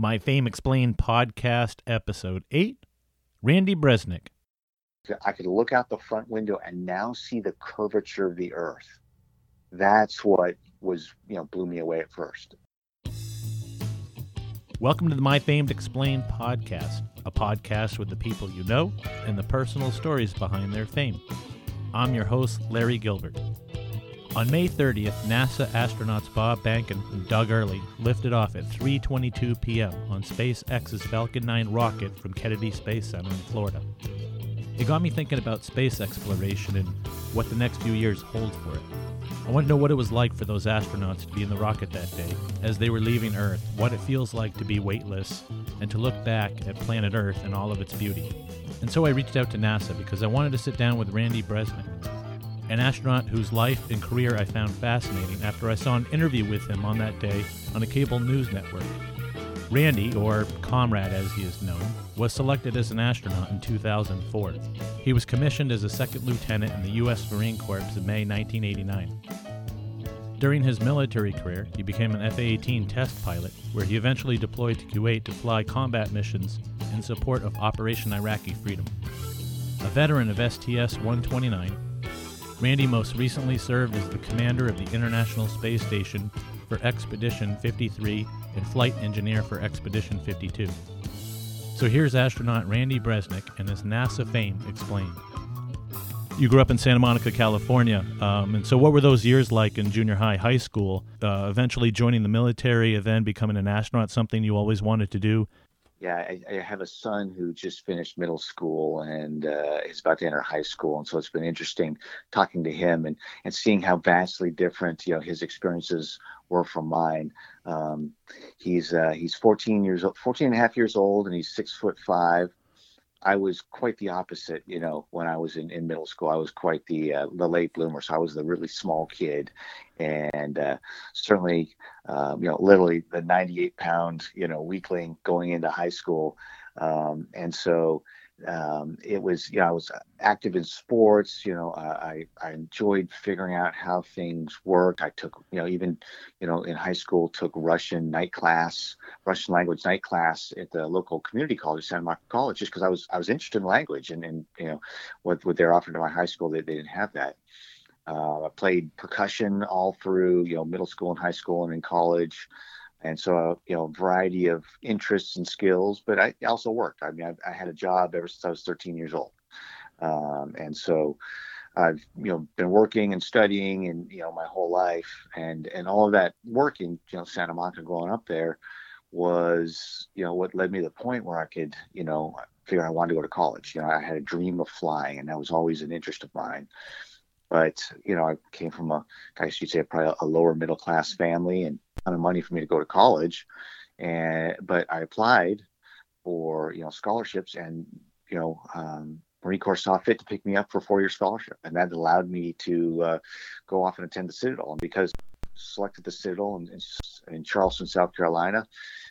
My Fame Explained podcast, episode 8 Randy Bresnik. I could look out the front window and now see the curvature of the earth. That's what was, you know, blew me away at first. Welcome to the My Famed Explained podcast, a podcast with the people you know and the personal stories behind their fame. I'm your host, Larry Gilbert. On May 30th, NASA astronauts Bob Behnken and Doug Hurley lifted off at 3:22 p.m. on SpaceX's Falcon 9 rocket from Kennedy Space Center in Florida. It got me thinking about space exploration and what the next few years hold for it. I want to know what it was like for those astronauts to be in the rocket that day as they were leaving Earth, what it feels like to be weightless, and to look back at planet Earth and all of its beauty. And so I reached out to NASA because I wanted to sit down with Randy Bresnik, an astronaut whose life and career I found fascinating after I saw an interview with him on that day on a cable news network. Randy, or Komrade as he is known, was selected as an astronaut in 2004. He was commissioned as a second lieutenant in the U.S. Marine Corps in May 1989. During his military career, he became an F 18 test pilot, where he eventually deployed to Kuwait to fly combat missions in support of Operation Iraqi Freedom. A veteran of STS 129, Randy most recently served as the commander of the International Space Station for Expedition 53 and flight engineer for Expedition 52. So here's astronaut Randy Bresnik and his NASA fame explained. You grew up in Santa Monica, California, um, and so what were those years like in junior high, high school? Uh, eventually joining the military, and then becoming an astronaut, something you always wanted to do. Yeah, I, I have a son who just finished middle school and uh, is about to enter high school, and so it's been interesting talking to him and and seeing how vastly different you know his experiences were from mine. Um, he's uh, he's 14 years old, 14 and a half years old, and he's six foot five. I was quite the opposite, you know, when I was in, in middle school. I was quite the uh, the late bloomer, so I was the really small kid, and uh, certainly, um, you know, literally the 98 pound, you know, weakling going into high school, um, and so um, it was you know I was active in sports you know I, I enjoyed figuring out how things worked. I took you know even you know in high school took Russian night class Russian language night class at the local community college Santa Monica College just because I was I was interested in language and, and you know what what they're offering to my high school they, they didn't have that. Uh, I played percussion all through you know middle school and high school and in college and so you know a variety of interests and skills but i also worked. I mean i, I had a job ever since i was 13 years old. Um, and so i've you know been working and studying and you know my whole life and and all of that working you know santa monica growing up there was you know what led me to the point where i could you know figure i wanted to go to college. You know i had a dream of flying and that was always an interest of mine. But you know i came from a i you'd say probably a lower middle class family and ton of money for me to go to college, and but I applied for you know scholarships, and you know um, Marine Corps saw fit to pick me up for four-year scholarship, and that allowed me to uh, go off and attend the Citadel. And because selected the Citadel in, in, in Charleston, South Carolina,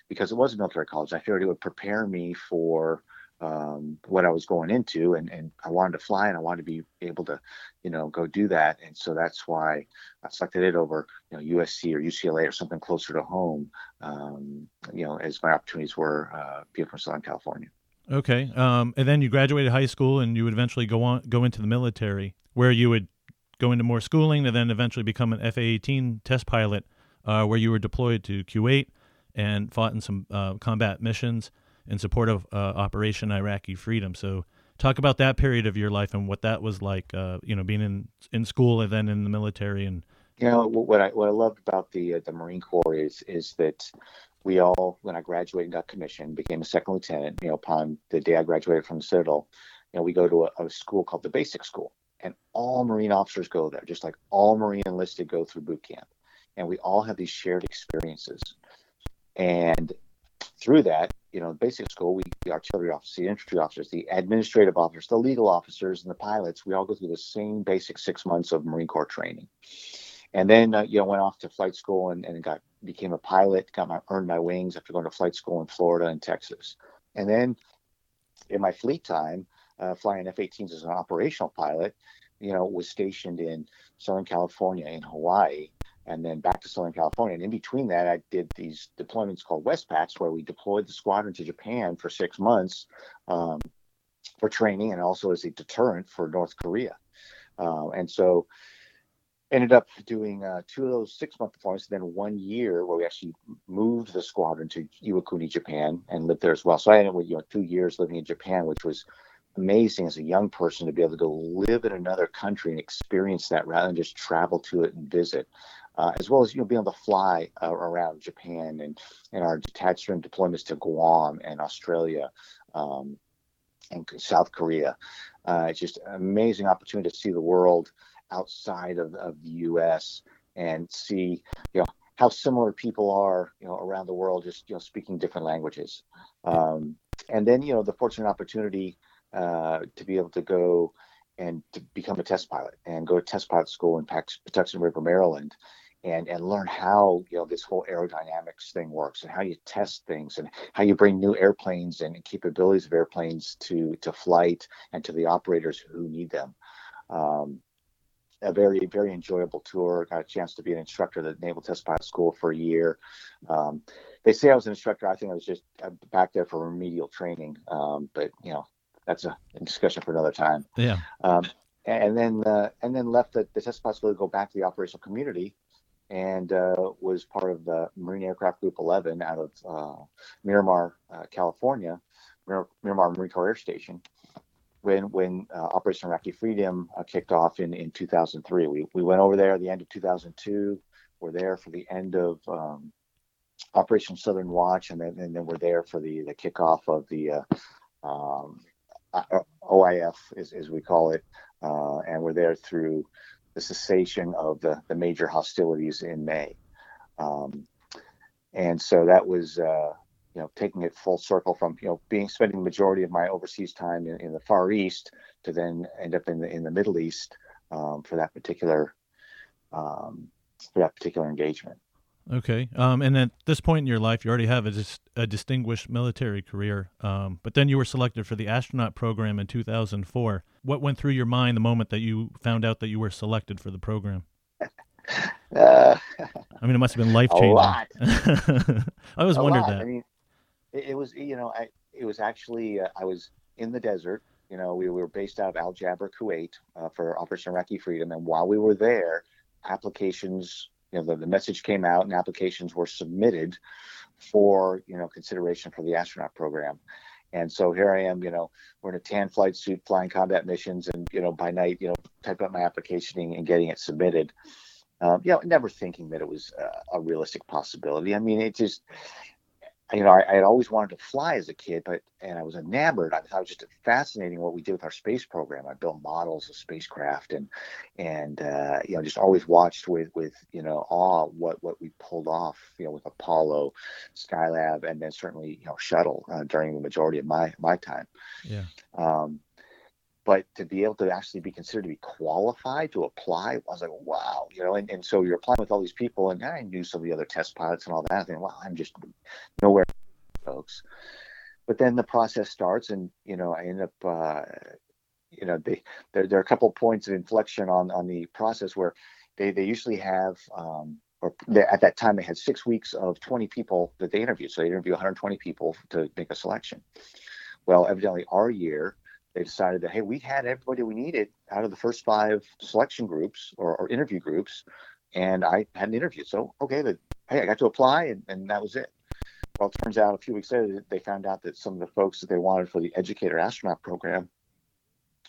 because it was a military college, I figured it would prepare me for um, what I was going into, and, and I wanted to fly, and I wanted to be able to, you know, go do that, and so that's why I selected it over, you know, USC or UCLA or something closer to home, um, you know, as my opportunities were uh, being from Southern California. Okay, um, and then you graduated high school, and you would eventually go on go into the military, where you would go into more schooling, and then eventually become an F-18 test pilot, uh, where you were deployed to Kuwait and fought in some uh, combat missions in support of uh, Operation Iraqi Freedom. So, talk about that period of your life and what that was like. Uh, you know, being in in school and then in the military. And you know what I what I loved about the uh, the Marine Corps is is that we all, when I graduated and got commissioned, became a second lieutenant. You know, upon the day I graduated from the Citadel, you know, we go to a, a school called the Basic School, and all Marine officers go there, just like all Marine enlisted go through boot camp, and we all have these shared experiences. And through that, you know, basic school, we, the artillery officers, the infantry officers, the administrative officers, the legal officers, and the pilots, we all go through the same basic six months of Marine Corps training. And then, uh, you know, went off to flight school and, and got became a pilot, got my earned my wings after going to flight school in Florida and Texas. And then in my fleet time, uh, flying F-18s as an operational pilot, you know, was stationed in Southern California, in Hawaii, and then back to Southern California. And in between that, I did these deployments called WestPacs, where we deployed the squadron to Japan for six months um, for training and also as a deterrent for North Korea. Uh, and so ended up doing uh, two of those six month deployments, and then one year where we actually moved the squadron to Iwakuni, Japan, and lived there as well. So I ended up with you know two years living in Japan, which was amazing as a young person to be able to go live in another country and experience that rather than just travel to it and visit. Uh, as well as you know being able to fly uh, around Japan and and our detached stream deployments to Guam and Australia um, and South Korea. Uh, it's just an amazing opportunity to see the world outside of, of the U.S. and see you know how similar people are you know around the world, just you know speaking different languages. Um, and then you know the fortunate opportunity uh, to be able to go and to become a test pilot and go to test pilot school in Patuxent River, Maryland, and and learn how you know this whole aerodynamics thing works and how you test things and how you bring new airplanes and capabilities of airplanes to to flight and to the operators who need them. Um, a very very enjoyable tour. Got a chance to be an instructor at the Naval Test Pilot School for a year. Um, they say I was an instructor. I think I was just back there for remedial training. Um, but you know that's a, discussion for another time. Yeah. Um, and then uh, and then left the, the test pilot school to go back to the operational community and uh, was part of the Marine Aircraft Group 11 out of uh, Miramar, uh, California, Mir- Miramar Marine Corps Air Station. When when uh, Operation Iraqi Freedom uh, kicked off in, in 2003, we, we went over there at the end of 2002. We're there for the end of um, Operation Southern Watch, and then and then we're there for the the kickoff of the uh, um, OIF, as, as we call it, and we're there through the cessation of the, the major hostilities in May. Um, and so that was, uh, you know, taking it full circle from, you know, being spending the majority of my overseas time in, in the Far East to then end up in the in the Middle East um, for that particular um, for that particular engagement. Okay. Um, and at this point in your life, you already have a, dis- a distinguished military career, um, but then you were selected for the astronaut program in 2004. What went through your mind the moment that you found out that you were selected for the program? Uh, I mean, it must have been life changing. I always a wondered lot. that. I mean, it, it, was, you know, I, it was actually, uh, I was in the desert. You know, we, we were based out of Al Jaber, Kuwait uh, for Operation Iraqi Freedom. And while we were there, applications you know the, the message came out and applications were submitted for you know consideration for the astronaut program. And so here i am you know we're in a tan flight suit flying combat missions and you know by night you know type up my application and getting it submitted. Um, you know never thinking that it was a, a realistic possibility. I mean it just you know, I, I, had always wanted to fly as a kid, but and I was enamored. I thought it was just fascinating what we did with our space program. I built models of spacecraft and and uh, you know just always watched with with you know awe what what we pulled off. You know, with Apollo, Skylab, and then certainly you know shuttle uh, during the majority of my my time. Yeah. Um, but to be able to actually be considered to be qualified to apply, I was like, wow, you know, and, and so you're applying with all these people, and I knew some of the other test pilots and all that. I think, wow, I'm just nowhere, folks. But then the process starts, and you know, I end up, uh, you know, they there, there are a couple points of inflection on on the process where they they usually have. Um, or they, at that time, they had six weeks of 20 people that they interviewed. So they interview 120 people to make a selection. Well, evidently, our year, they decided that hey, we had everybody we needed out of the first five selection groups or, or interview groups, and I had an interview. So okay, the, hey, I got to apply, and, and that was it. Well, it turns out a few weeks later they found out that some of the folks that they wanted for the educator astronaut program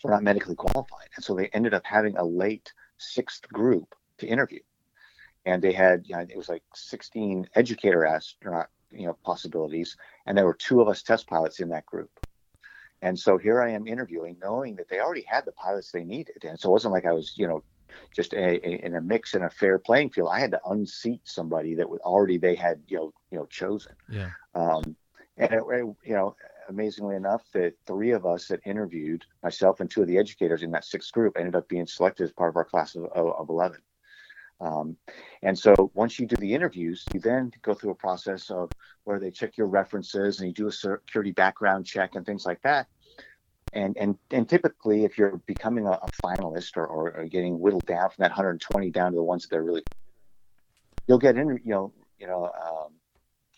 were not medically qualified, and so they ended up having a late sixth group to interview, and they had you know, it was like 16 educator astronaut you know possibilities, and there were two of us test pilots in that group. And so here I am interviewing, knowing that they already had the pilots they needed. And so it wasn't like I was, you know, just a, a, in a mix in a fair playing field. I had to unseat somebody that was already they had, you know, you know, chosen. Yeah. Um, and it, you know, amazingly enough, the three of us that interviewed, myself and two of the educators in that sixth group, ended up being selected as part of our class of, of 11. Um, and so once you do the interviews, you then go through a process of where they check your references and you do a security background check and things like that. And and and typically, if you're becoming a, a finalist or, or, or, getting whittled down from that 120 down to the ones that they're really, you'll get in, you know, you know, um,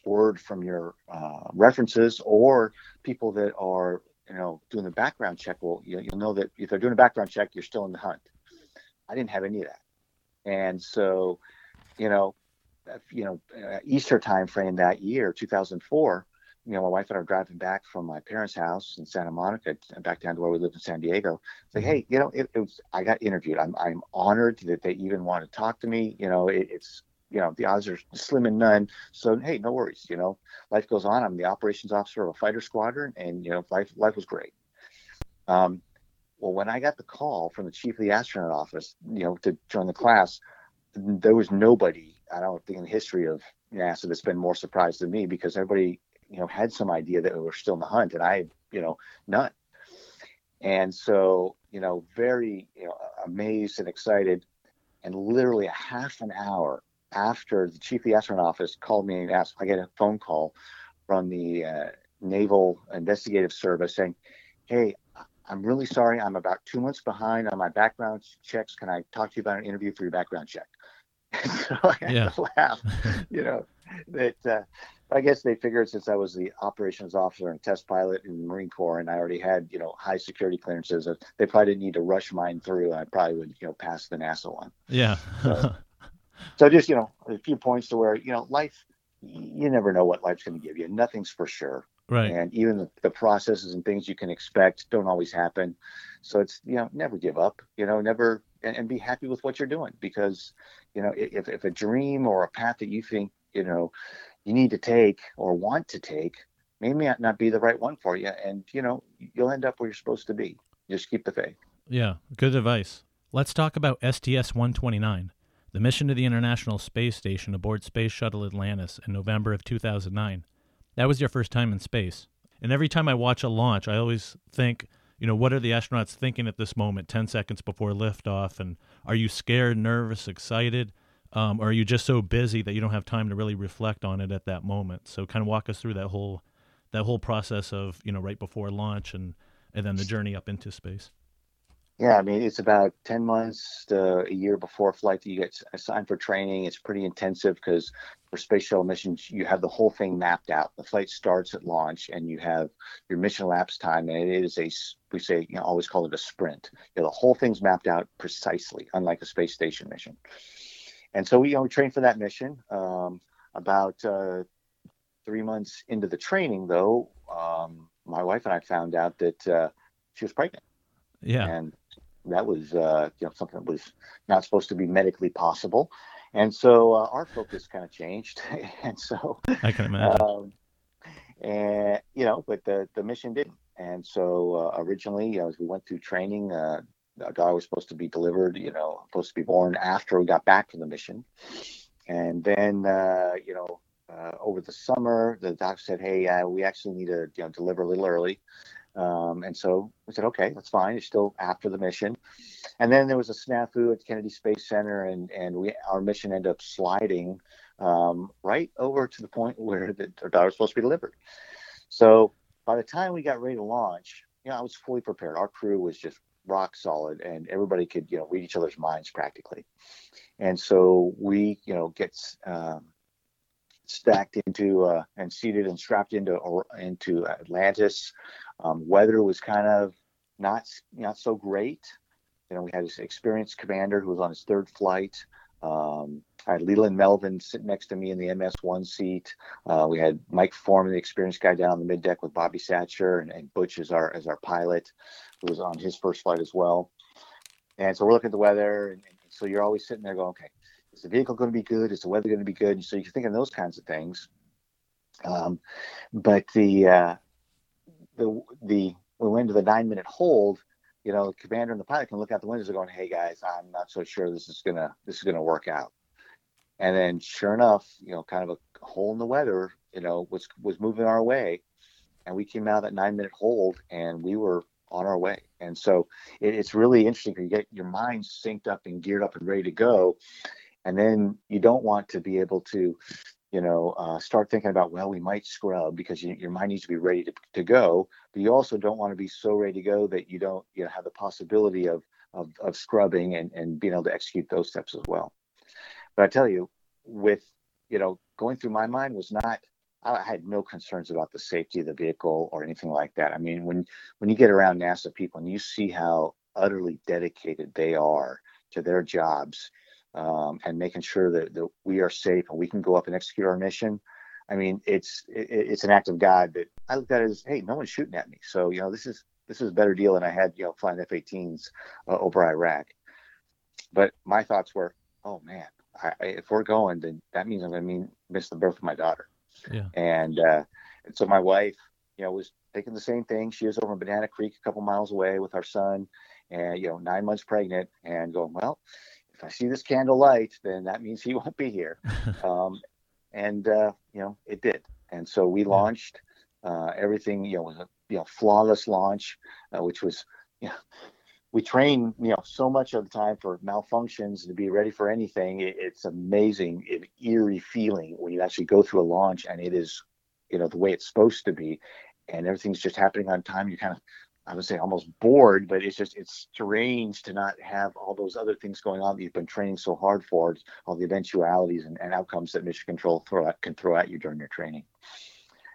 word from your uh, references or people that are, you know, doing the background check. Will you, you'll know that if they're doing a background check, you're still in the hunt. I didn't have any of that, and so, you know, you know, uh, Easter time frame that year, 2004 you know, my wife and I were driving back from my parents' house in Santa Monica back down to where we lived in San Diego. It's like, mm-hmm. hey, you know, it, it, was I got interviewed. I'm I'm honored that they even want to talk to me. You know, it, it's you know the odds are slim and none. So hey, no worries. You know, life goes on. I'm the operations officer of a fighter squadron, and you know, life life was great. Um, well, when I got the call from the chief of the astronaut office, you know, to join the class, there was nobody. I don't think in the history of NASA that's been more surprised than me because everybody you know had some idea that we were still in the hunt, and I you know none. And so you know very you know amazed and excited, and literally a half an hour after the chief of the astronaut office called me and asked, I get a phone call from the uh, Naval Investigative Service saying, "Hey, I'm really sorry. I'm about two months behind on my background checks. Can I talk to you about an interview for your background check?" so I had yeah. to laugh, you know, that uh, I guess they figured since I was the operations officer and test pilot in the Marine Corps, and I already had you know high security clearances, they probably didn't need to rush mine through. I probably would you know pass the NASA one. Yeah. so, so just you know a few points to where you know life, you never know what life's going to give you. Nothing's for sure. Right. And even the, the processes and things you can expect don't always happen. So it's you know never give up. You know never and, and be happy with what you're doing because you know if if a dream or a path that you think you know you need to take or want to take may not be the right one for you and you know you'll end up where you're supposed to be just keep the faith yeah good advice let's talk about sts-129 the mission to the international space station aboard space shuttle atlantis in november of 2009 that was your first time in space and every time i watch a launch i always think you know what are the astronauts thinking at this moment 10 seconds before liftoff and are you scared nervous excited um, or are you just so busy that you don't have time to really reflect on it at that moment? So kind of walk us through that whole that whole process of you know right before launch and and then the journey up into space. Yeah, I mean it's about ten months to a year before flight that you get assigned for training. It's pretty intensive because for space shuttle missions you have the whole thing mapped out. The flight starts at launch and you have your mission elapsed time, and it is a we say you know always call it a sprint. You know, the whole thing's mapped out precisely, unlike a space station mission. And so we, you know, we trained for that mission. Um, about uh, three months into the training, though, um, my wife and I found out that uh, she was pregnant. Yeah. And that was, uh, you know, something that was not supposed to be medically possible. And so uh, our focus kind of changed. and so I can imagine. Um, and you know, but the the mission didn't. And so uh, originally, you know, as we went through training, uh, a guy was supposed to be delivered, you know, supposed to be born after we got back from the mission. And then, uh, you know, uh, over the summer, the doctor said, "Hey, uh, we actually need to, you know, deliver a little early." Um, and so we said, "Okay, that's fine. It's still after the mission." And then there was a snafu at Kennedy Space Center, and and we our mission ended up sliding um, right over to the point where the, the daughter was supposed to be delivered. So by the time we got ready to launch, you know, I was fully prepared. Our crew was just rock solid and everybody could you know read each other's minds practically and so we you know get um, stacked into uh, and seated and strapped into or into atlantis um, weather was kind of not not so great you know we had this experienced commander who was on his third flight um, I had Leland Melvin sitting next to me in the MS1 seat. Uh, we had Mike Foreman, the experienced guy, down on the mid deck with Bobby Satcher, and, and Butch as our as our pilot who was on his first flight as well. And so we're looking at the weather, and, and so you're always sitting there going, okay, is the vehicle going to be good? Is the weather going to be good? And so you're thinking those kinds of things. Um, but the uh, the the we went to the nine minute hold. You know, the commander and the pilot can look out the windows and going, "Hey guys, I'm not so sure this is gonna this is gonna work out." And then, sure enough, you know, kind of a hole in the weather, you know, was was moving our way, and we came out of that nine minute hold, and we were on our way. And so it, it's really interesting. You get your mind synced up and geared up and ready to go, and then you don't want to be able to, you know, uh, start thinking about well, we might scrub because you, your mind needs to be ready to, to go. But you also don't want to be so ready to go that you don't you know have the possibility of of, of scrubbing and, and being able to execute those steps as well. But I tell you, with you know going through my mind was not I had no concerns about the safety of the vehicle or anything like that. I mean, when when you get around NASA people and you see how utterly dedicated they are to their jobs um, and making sure that, that we are safe and we can go up and execute our mission. I mean, it's it, it's an act of God that I look at it as, hey, no one's shooting at me, so you know this is this is a better deal than I had, you know, flying F-18s uh, over Iraq. But my thoughts were, oh man, I, if we're going, then that means I'm going to mean miss the birth of my daughter. Yeah. And, uh, and so my wife, you know, was thinking the same thing. She was over in Banana Creek, a couple miles away with our son, and you know, nine months pregnant, and going, well, if I see this candle light, then that means he won't be here. um, and uh, you know, it did. And so we launched. Uh, everything, you know, was a you know flawless launch, uh, which was, you know, we train you know so much of the time for malfunctions to be ready for anything it, it's amazing an eerie feeling when you actually go through a launch and it is you know the way it's supposed to be and everything's just happening on time you kind of i would say almost bored but it's just it's strange to not have all those other things going on that you've been training so hard for all the eventualities and, and outcomes that mission control throw at, can throw at you during your training.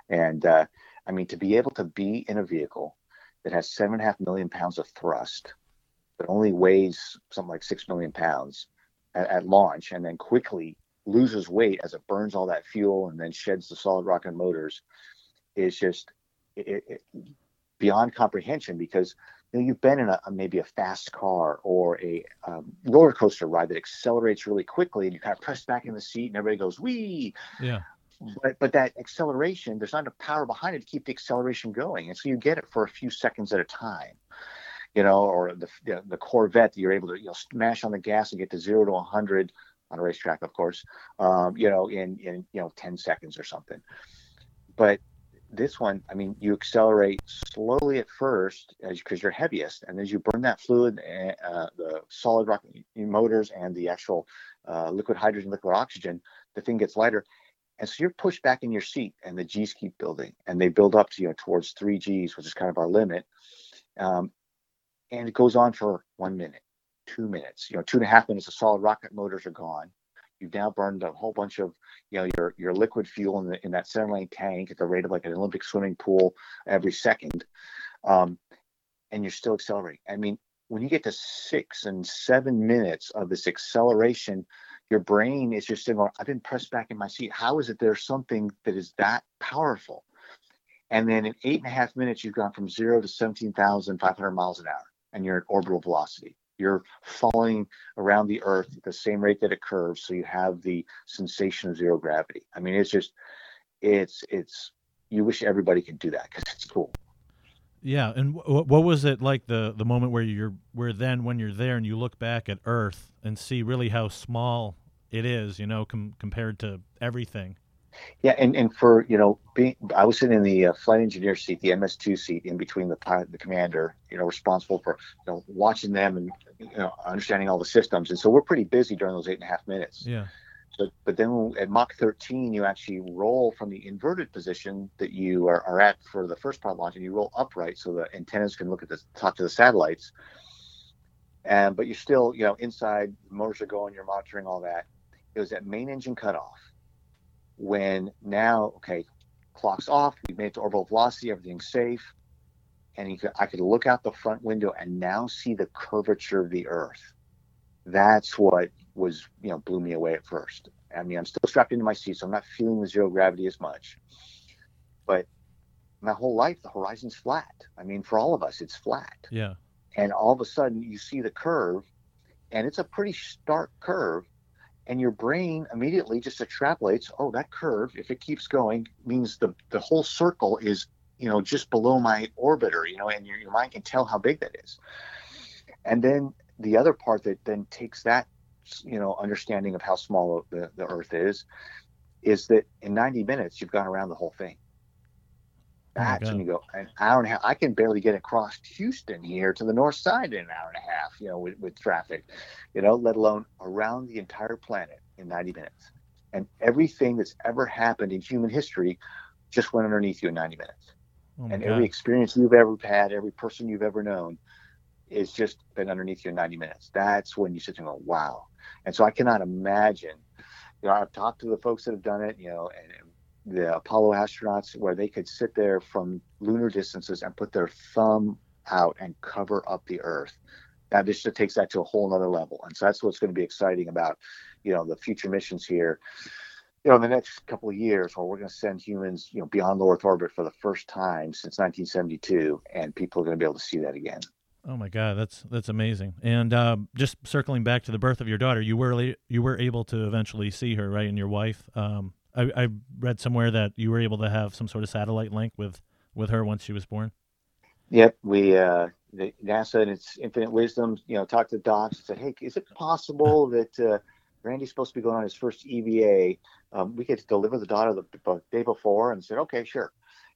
And uh, i mean to be able to be in a vehicle that has seven and a half million pounds of thrust that only weighs something like six million pounds at, at, launch and then quickly loses weight as it burns all that fuel and then sheds the solid rocket motors is just it, it, beyond comprehension because you know, you've been in a, a, maybe a fast car or a um, roller coaster ride that accelerates really quickly and you kind of press back in the seat and everybody goes wee yeah. But but that acceleration there's not enough power behind it to keep the acceleration going. And so you get it for a few seconds at a time you know, or the you know, the Corvette, that you're able to you know smash on the gas and get to zero to 100 on a racetrack, of course, um, you know, in in you know 10 seconds or something. But this one, I mean, you accelerate slowly at first because you're heaviest, and as you burn that fluid, eh, uh, the solid rocket motors and the actual uh, liquid hydrogen, liquid oxygen, the thing gets lighter. And so you're pushed back in your seat, and the G's keep building, and they build up to you know towards three G's, which is kind of our limit. Um, and it goes on for one minute, two minutes, you know, two and a half minutes. The solid rocket motors are gone. You've now burned a whole bunch of, you know, your your liquid fuel in, the, in that center lane tank at the rate of like an Olympic swimming pool every second, um, and you're still accelerating. I mean, when you get to six and seven minutes of this acceleration, your brain is just saying, "I've been pressed back in my seat. How is it there's something that is that powerful?" And then in eight and a half minutes, you've gone from zero to 17,500 miles an hour and you're at orbital velocity. You're falling around the Earth at the same rate that it curves, so you have the sensation of zero gravity. I mean, it's just, it's, it's, you wish everybody could do that because it's cool. Yeah, and w- what was it like the the moment where you're where then when you're there and you look back at Earth and see really how small it is, you know, com- compared to everything? Yeah, and, and for you know, being I was sitting in the uh, flight engineer seat, the MS2 seat, in between the pilot, the commander, you know, responsible for you know watching them and you know understanding all the systems. And so we're pretty busy during those eight and a half minutes. Yeah. But but then at Mach 13, you actually roll from the inverted position that you are, are at for the first part launch, and you roll upright so the antennas can look at the talk to the satellites. And but you're still you know inside, motors are going, you're monitoring all that. It was at main engine cutoff when now, okay, clock's off, we made it to orbital velocity, everything's safe. And could, I could look out the front window and now see the curvature of the Earth. That's what was, you know, blew me away at first. I mean, I'm still strapped into my seat, so I'm not feeling the zero gravity as much. But my whole life, the horizon's flat. I mean, for all of us, it's flat. Yeah. And all of a sudden, you see the curve, and it's a pretty stark curve and your brain immediately just extrapolates oh that curve if it keeps going means the the whole circle is you know just below my orbiter you know and your, your mind can tell how big that is. And then the other part that then takes that you know understanding of how small the, the earth is is that in 90 minutes you've gone around the whole thing that's oh when you go an hour and a half. I can barely get across Houston here to the north side in an hour and a half, you know, with, with traffic, you know, let alone around the entire planet in 90 minutes. And everything that's ever happened in human history just went underneath you in 90 minutes. Oh and God. every experience you've ever had, every person you've ever known, is just been underneath you in 90 minutes. That's when you sit there and go, wow. And so I cannot imagine you know, I've talked to the folks that have done it, you know, and the Apollo astronauts where they could sit there from lunar distances and put their thumb out and cover up the Earth. That just takes that to a whole nother level. And so that's what's going to be exciting about, you know, the future missions here. You know, in the next couple of years, where we're going to send humans, you know, beyond low Earth orbit for the first time since 1972, and people are going to be able to see that again. Oh my God, that's that's amazing. And uh, just circling back to the birth of your daughter, you were you were able to eventually see her, right, and your wife. Um, I, I read somewhere that you were able to have some sort of satellite link with with her once she was born. Yep, we uh, the NASA and its infinite wisdom, you know, talked to the docs and said, "Hey, is it possible that uh, Randy's supposed to be going on his first EVA? Um, we to deliver the daughter the, day before." And said, "Okay, sure."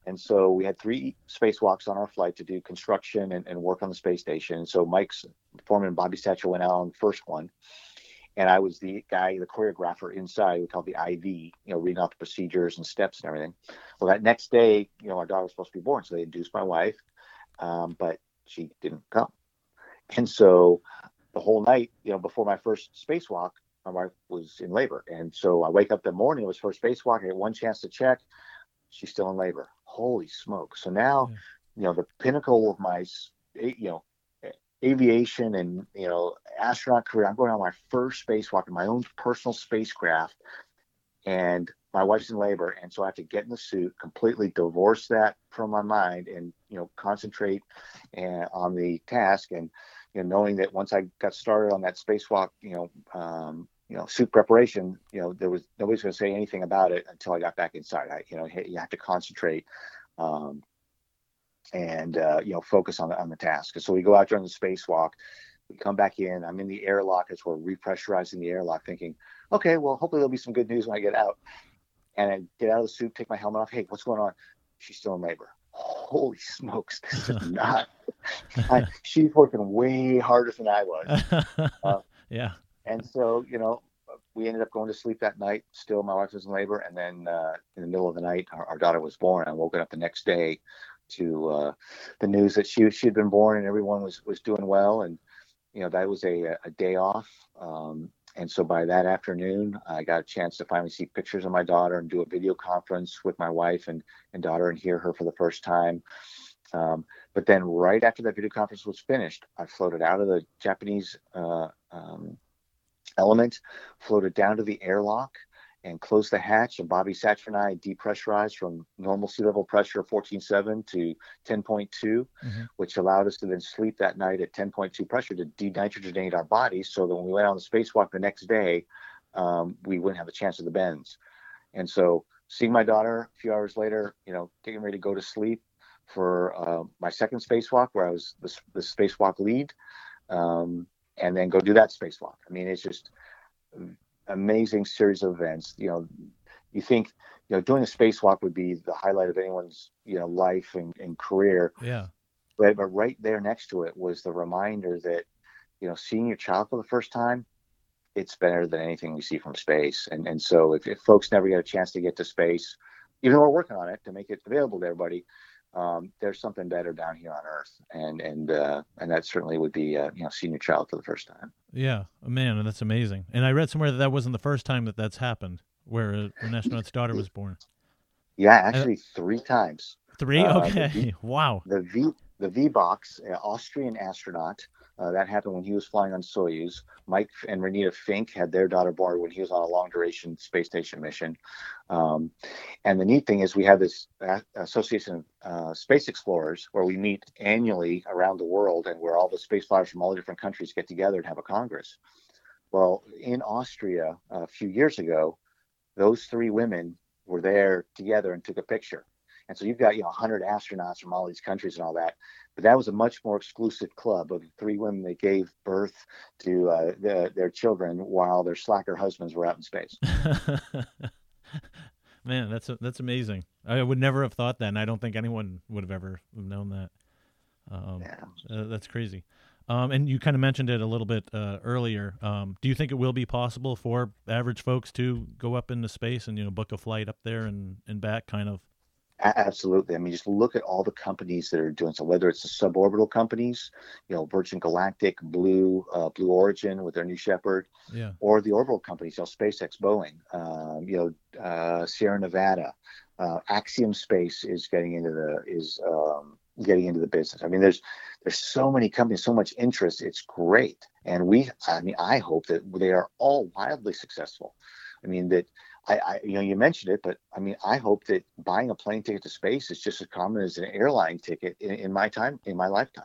And so we had three spacewalks on our flight to do construction and, and work on the space station. So Mike's Foreman Bobby Satcher went out on the first one. And I was the guy, the choreographer inside, we called the IV, you know, reading off the procedures and steps and everything. Well, that next day, you know, our daughter was supposed to be born. So they induced my wife, um, but she didn't come. And so the whole night, you know, before my first spacewalk, my wife was in labor. And so I wake up the morning, it was her spacewalk. I get one chance to check. She's still in labor holy smoke. So now, yeah. you know, the pinnacle of my, you know, aviation and, you know, astronaut career, I'm going on my first spacewalk in my own personal spacecraft. And my wife's in labor. And so I have to get in the suit, completely divorce that from my mind and, you know, concentrate and, on the task. And, you know, knowing that once I got started on that spacewalk, you know, um, you know, suit preparation, you know, there was nobody's going to say anything about it until I got back inside. I, you know, you have to concentrate um, and uh, you know focus on the on the task. So we go out during the spacewalk. We come back in. I'm in the airlock as we're repressurizing the airlock, thinking, okay, well, hopefully there'll be some good news when I get out. And I get out of the suit, take my helmet off. Hey, what's going on? She's still in labor. Holy smokes, this is not. I, she's working way harder than I was. Uh, yeah and so you know we ended up going to sleep that night still my wife was in labor and then uh, in the middle of the night our, our, daughter was born i woke up the next day to uh, the news that she she had been born and everyone was was doing well. And you know that was a, a day off. Um, and so by that afternoon i got a chance to finally see pictures of my daughter and do a video conference with my wife and, and daughter and hear her for the first time. Um, but then right after that video conference was finished i floated out of the japanese uh, um, element, floated down to the airlock and closed the hatch. And Bobby Satcher and I depressurized from normal sea level pressure of 14.7 to 10.2, mm-hmm. which allowed us to then sleep that night at 10.2 pressure to denitrogenate our bodies so that when we went on the spacewalk the next day, um, we wouldn't have a chance of the bends. And so seeing my daughter a few hours later, you know, getting ready to go to sleep for uh, my second spacewalk where I was the, the spacewalk lead. Um, and then go do that spacewalk. I mean, it's just amazing series of events. You know, you think you know doing a spacewalk would be the highlight of anyone's you know life and, and career. Yeah. But but right there next to it was the reminder that you know seeing your child for the first time it's better than anything we see from space and and so if, if folks never get a chance to get to space even though we're working on it to make it available to everybody um, there's something better down here on Earth, and and uh, and that certainly would be uh, you know seeing your child for the first time. Yeah, man, that's amazing. And I read somewhere that that wasn't the first time that that's happened, where an astronaut's daughter was born. Yeah, actually, uh, three times. Three? Uh, okay. V, wow. The V the Viehböck, uh, Austrian astronaut, uh, that happened when he was flying on Soyuz. Mike and Renita Fincke had their daughter born when he was on a long duration space station mission. Um, and the neat thing is, we have this Association of uh, Space Explorers where we meet annually around the world and where all the space flyers from all the different countries get together and have a congress. Well, in Austria a few years ago, those three women were there together and took a picture. And so you've got, you know, 100 astronauts from all these countries and all that. But that was a much more exclusive club of three women that gave birth to uh, the, their children while their slacker husbands were out in space. Man, that's that's amazing. I would never have thought that, and I don't think anyone would have ever known that. Um, yeah. Uh, that's crazy. Um, and you kind of mentioned it a little bit uh, earlier. Um, do you think it will be possible for average folks to go up into space and you know book a flight up there and, and back, kind of Absolutely. I mean, just look at all the companies that are doing so. Whether it's the suborbital companies, you know, Virgin Galactic, Blue, uh, Blue Origin with their New Shepard, yeah, or the orbital companies, you know, SpaceX, Boeing, um, you know, uh, Sierra Nevada, uh, Axiom Space is getting into the is um, getting into the business. I mean, there's there's so many companies, so much interest. It's great, and we, I mean, I hope that they are all wildly successful. I mean that I, I, you know, you mentioned it, but I mean, I hope that buying a plane ticket to space is just as common as an airline ticket in, in my time, in my lifetime.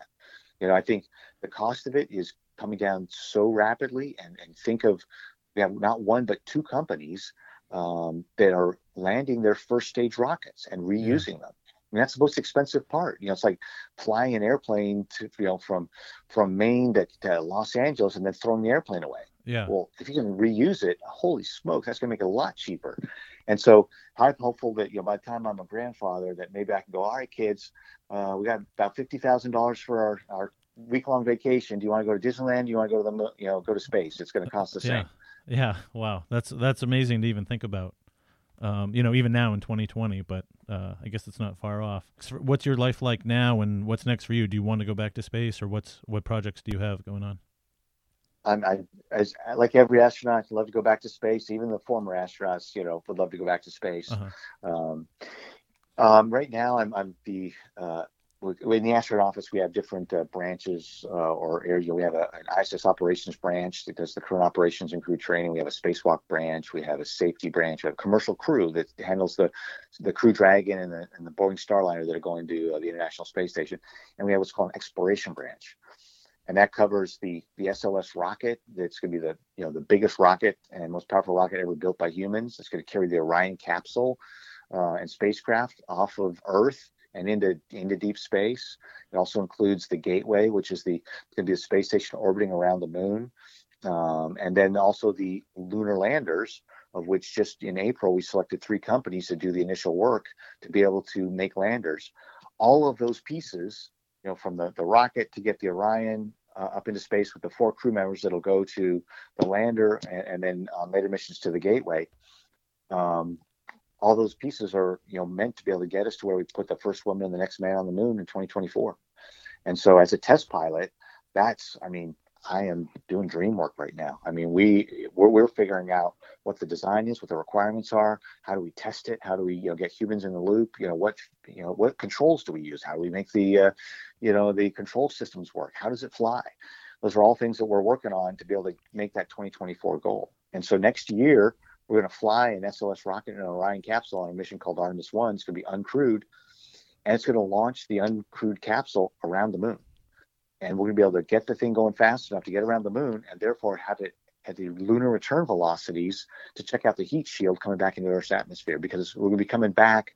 You know, I think the cost of it is coming down so rapidly, and and think of we have not one but two companies um, that are landing their first stage rockets and reusing yeah. them. I mean, that's the most expensive part. You know, it's like flying an airplane to you know from from Maine to, to Los Angeles and then throwing the airplane away. Yeah. Well, if you can reuse it, holy smoke, that's going to make it a lot cheaper. And so I'm hopeful that you know by the time I'm a grandfather, that maybe I can go. All right, kids, uh, we got about fifty thousand dollars for our, our week long vacation. Do you want to go to Disneyland? Do you want to go to the you know go to space? It's going to cost the yeah. same. Yeah. Wow. That's that's amazing to even think about. Um, you know, even now in 2020, but uh, I guess it's not far off. What's your life like now, and what's next for you? Do you want to go back to space, or what's what projects do you have going on? I'm, I, as like every astronaut, love to go back to space. Even the former astronauts, you know, would love to go back to space. Uh-huh. Um, um, right now, I'm, I'm the uh, in the astronaut office. We have different uh, branches uh, or area. We have a, an ISS operations branch that does the current operations and crew training. We have a spacewalk branch. We have a safety branch. We have a commercial crew that handles the the Crew Dragon and the, and the Boeing Starliner that are going to uh, the International Space Station. And we have what's called an exploration branch and that covers the the SLS rocket. That's going to be the you know the biggest rocket and most powerful rocket ever built by humans. It's going to carry the Orion capsule uh, and spacecraft off of Earth and into into deep space. It also includes the Gateway, which is the going to be a space station orbiting around the moon, um, and then also the lunar landers. Of which just in April we selected three companies to do the initial work to be able to make landers. All of those pieces you know, from the, the rocket to get the Orion uh, up into space with the four crew members that'll go to the lander and, and then on later missions to the Gateway. Um, all those pieces are, you know, meant to be able to get us to where we put the first woman and the next man on the moon in 2024. And so, as a test pilot, that's, I mean, I am doing dream work right now. I mean, we we're, we're, figuring out what the design is, what the requirements are. How do we test it? How do we you know get humans in the loop? You know what you know what controls do we use? How do we make the uh, you know the control systems work? How does it fly? Those are all things that we're working on to be able to make that 2024 goal. And so next year we're going to fly an SLS rocket and an Orion capsule on a mission called Artemis One. It's going to be uncrewed, and it's going to launch the uncrewed capsule around the moon and we're going to be able to get the thing going fast enough to get around the moon and therefore have it at the lunar return velocities to check out the heat shield coming back into Earth's atmosphere because we're going to be coming back,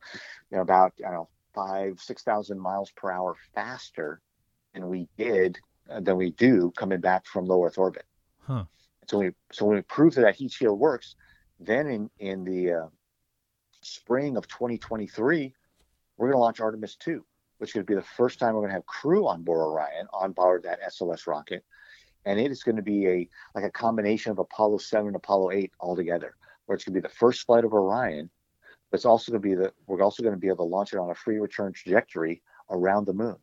you know, about I don't know five six thousand miles per hour faster than we did uh, than we do coming back from low Earth orbit. Huh. So we so when we prove that that heat shield works, then in in the uh, spring of 2023, we're going to launch Artemis 2 which would be the first time we're going to have crew on board Orion on board that SLS rocket, and it is going to be a like a combination of Apollo 7 and Apollo 8 all together, where it's going to be the first flight of Orion, but it's also going to be the we're also going to be able to launch it on a free return trajectory around the moon.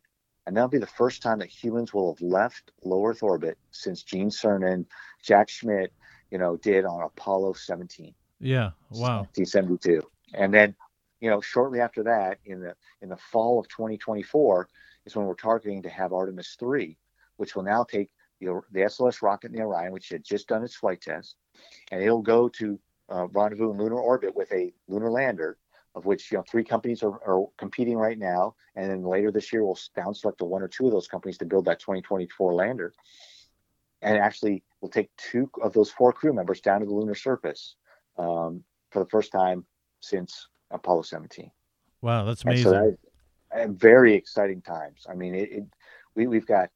And that'll be the first time that humans will have left low Earth orbit since Gene Cernan, Jack Schmitt, you know, did on Apollo 17. Yeah. Wow. 1972. And then you know, shortly after that, in the in the fall of 2024, is when we're targeting to have Artemis 3, which will now take the, the SLS rocket and the Orion, which had just done its flight test, and it'll go to uh, rendezvous in lunar orbit with a lunar lander, of which you know three companies are, are competing right now, and then later this year we'll down select one or two of those companies to build that 2024 lander, and actually we'll take two of those four crew members down to the lunar surface um, for the first time since Apollo 17. Wow, that's amazing. So that, very exciting times. I mean, it, it we we've got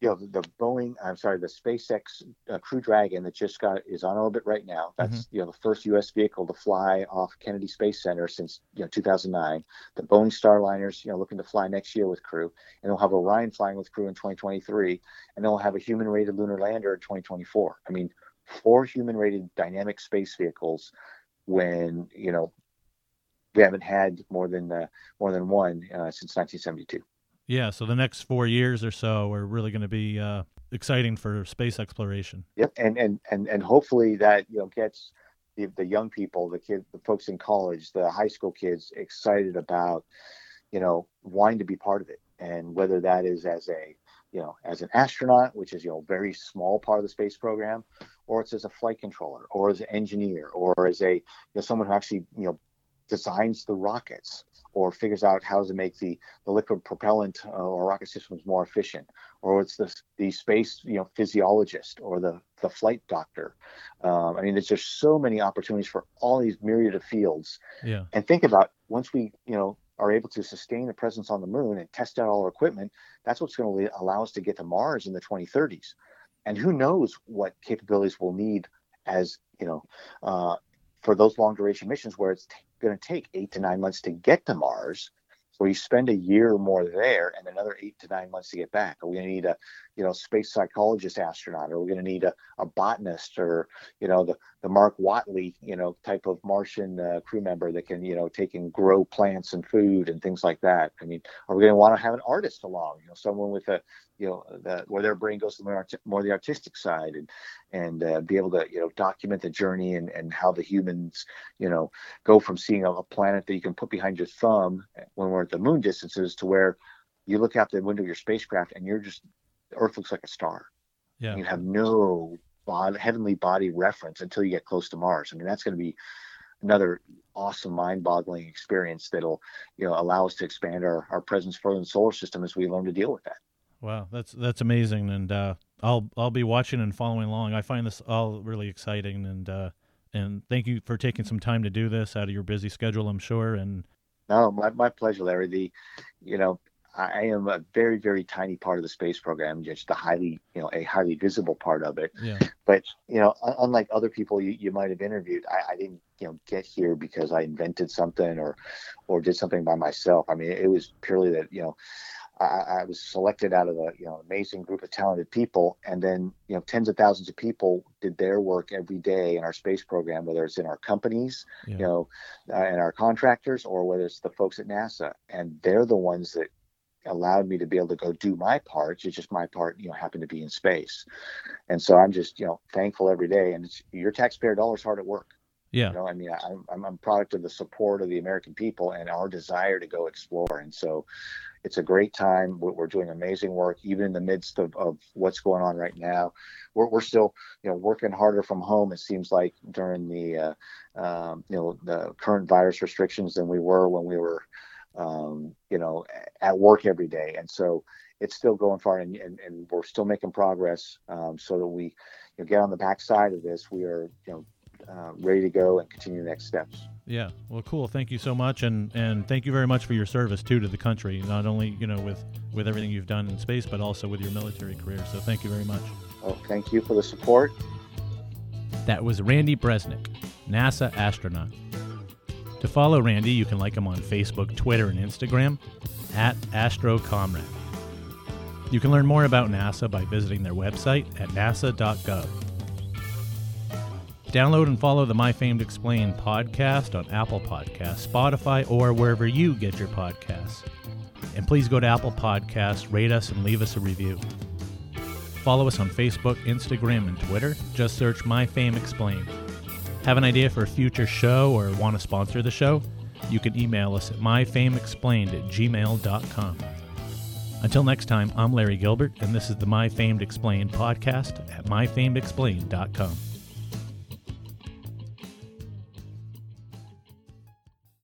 you know the, Boeing. I'm sorry, the SpaceX uh, Crew Dragon that just got is on orbit right now. That's mm-hmm. you know the first U.S. vehicle to fly off Kennedy Space Center since you know 2009. The Boeing Starliners, you know, looking to fly next year with crew, and they'll have Orion flying with crew in 2023, and they'll have a human-rated lunar lander in 2024. I mean, four human-rated dynamic space vehicles when you know we haven't had more than uh, more than one uh, since 1972. Yeah, so the next four years or so are really going to be uh, exciting for space exploration. Yep, and and and and hopefully that you know gets the, the young people, the kids, the folks in college, the high school kids excited about you know wanting to be part of it, and whether that is as a you know as an astronaut, which is you know very small part of the space program, or it's as a flight controller, or as an engineer, or as a you know someone who actually you know designs the rockets or figures out how to make the, the liquid propellant uh, or rocket systems more efficient, or it's the, the space you know physiologist or the, the flight doctor. Um, I mean, there's just so many opportunities for all these myriad of fields. Yeah. And think about once we you know are able to sustain a presence on the moon and test out all our equipment, that's what's going to allow us to get to Mars in the 2030s. And who knows what capabilities we'll need as you know uh, for those long duration missions where it's t- going to take eight to nine months to get to Mars. So you spend a year or more there and another eight to nine months to get back. Are we going to need a, you know, space psychologist astronaut? Are we going to need a, a botanist or, you know, the, the Mark Watney, you know, type of Martian uh, crew member that can, you know, take and grow plants and food and things like that? I mean, are we going to want to have an artist along, you know, someone with a, you know, the, where their brain goes to more, more the artistic side and, and uh, be able to, you know, document the journey and, and how the humans, you know, go from seeing a, a planet that you can put behind your thumb when we're at the moon distances to where you look out the window of your spacecraft and you're just Earth looks like a star. Yeah. You have no bod- heavenly body reference until you get close to Mars. I mean, that's going to be another awesome, mind-boggling experience that'll, you know, allow us to expand our, our presence further in the solar system as we learn to deal with that. Wow, that's that's amazing, and uh, I'll I'll be watching and following along. I find this all really exciting, and uh, and thank you for taking some time to do this out of your busy schedule. I'm sure, and no, my, my pleasure, Larry. The, you know, I am a very, very tiny part of the space program, just a highly, you know, a highly visible part of it. yeah, But, you know, unlike other people you, you might have interviewed, I, I didn't, you know, get here because I invented something or, or did something by myself. I mean, it was purely that, you know, I, I was selected out of a, you know, amazing group of talented people. And then, you know, tens of thousands of people did their work every day in our space program, whether it's in our companies, yeah. you know, uh, and our contractors, or whether it's the folks at NASA. And they're the ones that allowed me to be able to go do my part. It's just my part, you know, happened to be in space. And so I'm just, you know, thankful every day. And it's your taxpayer dollars hard at work. yeah, You know, I mean, I, I'm, I'm a product of the support of the American people and our desire to go explore. And so it's a great time. We're, we're doing amazing work, even in the midst of, of what's going on right now. We're, we're still, you know, working harder from home. It seems like during the, uh, um, you know, the current virus restrictions than we were when we were, um, you know, at work every day. And so it's still going far, and, and, and we're still making progress, um, so that we, you know, get on the backside of this. We are, you know, uh, ready to go and continue the next steps. yeah. Well, cool. Thank you so much, and and thank you very much for your service too to the country. Not only you know with with everything you've done in space, but also with your military career. So thank you very much. Well, thank you for the support. That was Randy Bresnik, NASA astronaut. To follow Randy, you can like him on Facebook, Twitter, and Instagram at AstroKomrade. You can learn more about NASA by visiting their website at nasa.gov. Download and follow the My Fame Explained podcast on Apple Podcasts, Spotify, or wherever you get your podcasts. And please go to Apple Podcasts, rate us, and leave us a review. Follow us on Facebook, Instagram, and Twitter. Just search My Fame Explained. Have an idea for a future show or want to sponsor the show? You can email us at myfameexplained at gmail.com. Until next time, I'm Larry Gilbert, and this is the My Fame Explained podcast at myfameexplained.com.